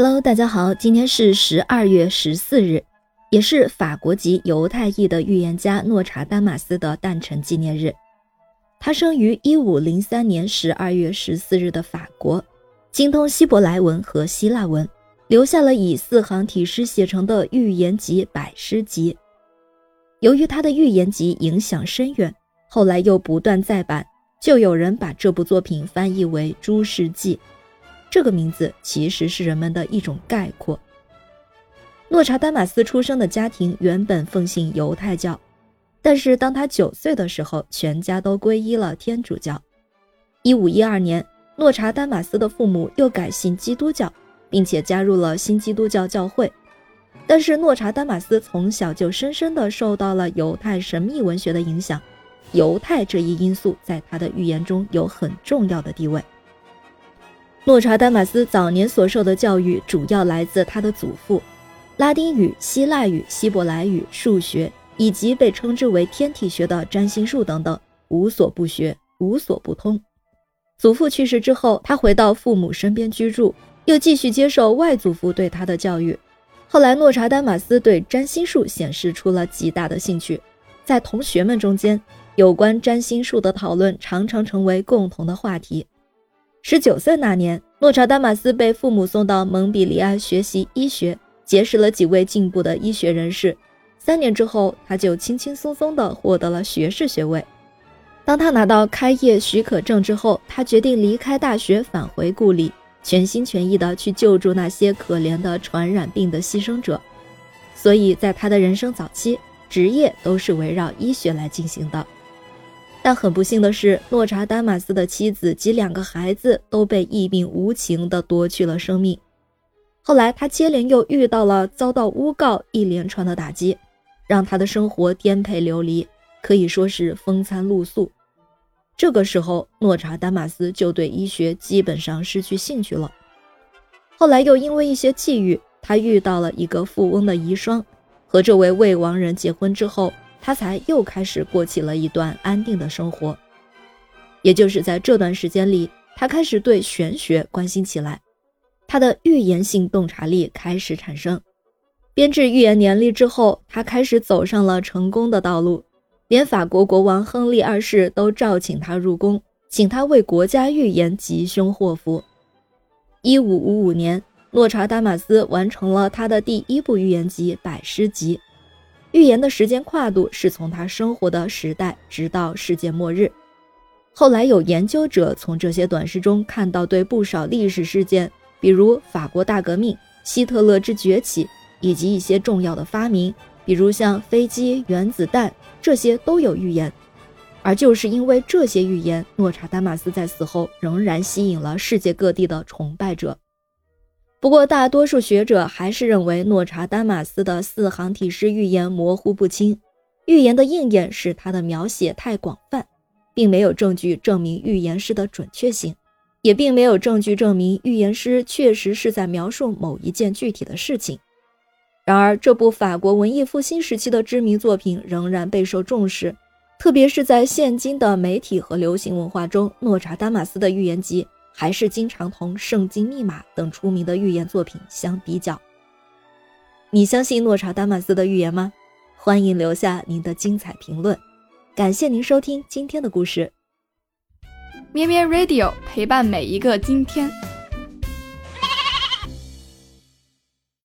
Hello，大家好，今天是十二月十四日，也是法国籍犹太裔的预言家诺查丹马斯的诞辰纪念日。他生于一五零三年十二月十四日的法国，精通希伯来文和希腊文，留下了以四行体诗写成的预言集《百诗集》。由于他的预言集影响深远，后来又不断再版，就有人把这部作品翻译为《诸世纪》。这个名字其实是人们的一种概括。诺查丹马斯出生的家庭原本奉行犹太教，但是当他九岁的时候，全家都皈依了天主教。一五一二年，诺查丹马斯的父母又改信基督教，并且加入了新基督教教会。但是诺查丹马斯从小就深深地受到了犹太神秘文学的影响，犹太这一因素在他的预言中有很重要的地位。诺查丹马斯早年所受的教育主要来自他的祖父，拉丁语、希腊语、希伯来语、数学以及被称之为天体学的占星术等等，无所不学，无所不通。祖父去世之后，他回到父母身边居住，又继续接受外祖父对他的教育。后来，诺查丹马斯对占星术显示出了极大的兴趣，在同学们中间，有关占星术的讨论常常成为共同的话题。十九岁那年，诺查丹马斯被父母送到蒙彼利埃学习医学，结识了几位进步的医学人士。三年之后，他就轻轻松松地获得了学士学位。当他拿到开业许可证之后，他决定离开大学，返回故里，全心全意地去救助那些可怜的传染病的牺牲者。所以在他的人生早期，职业都是围绕医学来进行的。但很不幸的是，诺查丹马斯的妻子及两个孩子都被疫病无情地夺去了生命。后来，他接连又遇到了遭到诬告一连串的打击，让他的生活颠沛流离，可以说是风餐露宿。这个时候，诺查丹马斯就对医学基本上失去兴趣了。后来又因为一些际遇，他遇到了一个富翁的遗孀，和这位未亡人结婚之后。他才又开始过起了一段安定的生活，也就是在这段时间里，他开始对玄学关心起来，他的预言性洞察力开始产生。编制预言年历之后，他开始走上了成功的道路，连法国国王亨利二世都召请他入宫，请他为国家预言吉凶祸福。一五五五年，诺查丹马斯完成了他的第一部预言集《百诗集》。预言的时间跨度是从他生活的时代直到世界末日。后来有研究者从这些短诗中看到对不少历史事件，比如法国大革命、希特勒之崛起，以及一些重要的发明，比如像飞机、原子弹，这些都有预言。而就是因为这些预言，诺查丹马斯在死后仍然吸引了世界各地的崇拜者。不过，大多数学者还是认为诺查丹马斯的四行体诗预言模糊不清，预言的应验使他的描写太广泛，并没有证据证明预言诗的准确性，也并没有证据证明预言诗确实是在描述某一件具体的事情。然而，这部法国文艺复兴时期的知名作品仍然备受重视，特别是在现今的媒体和流行文化中，诺查丹马斯的预言集。还是经常同《圣经密码》等出名的预言作品相比较。你相信诺查丹马斯的预言吗？欢迎留下您的精彩评论。感谢您收听今天的故事。咩咩 Radio 陪伴每一个今天。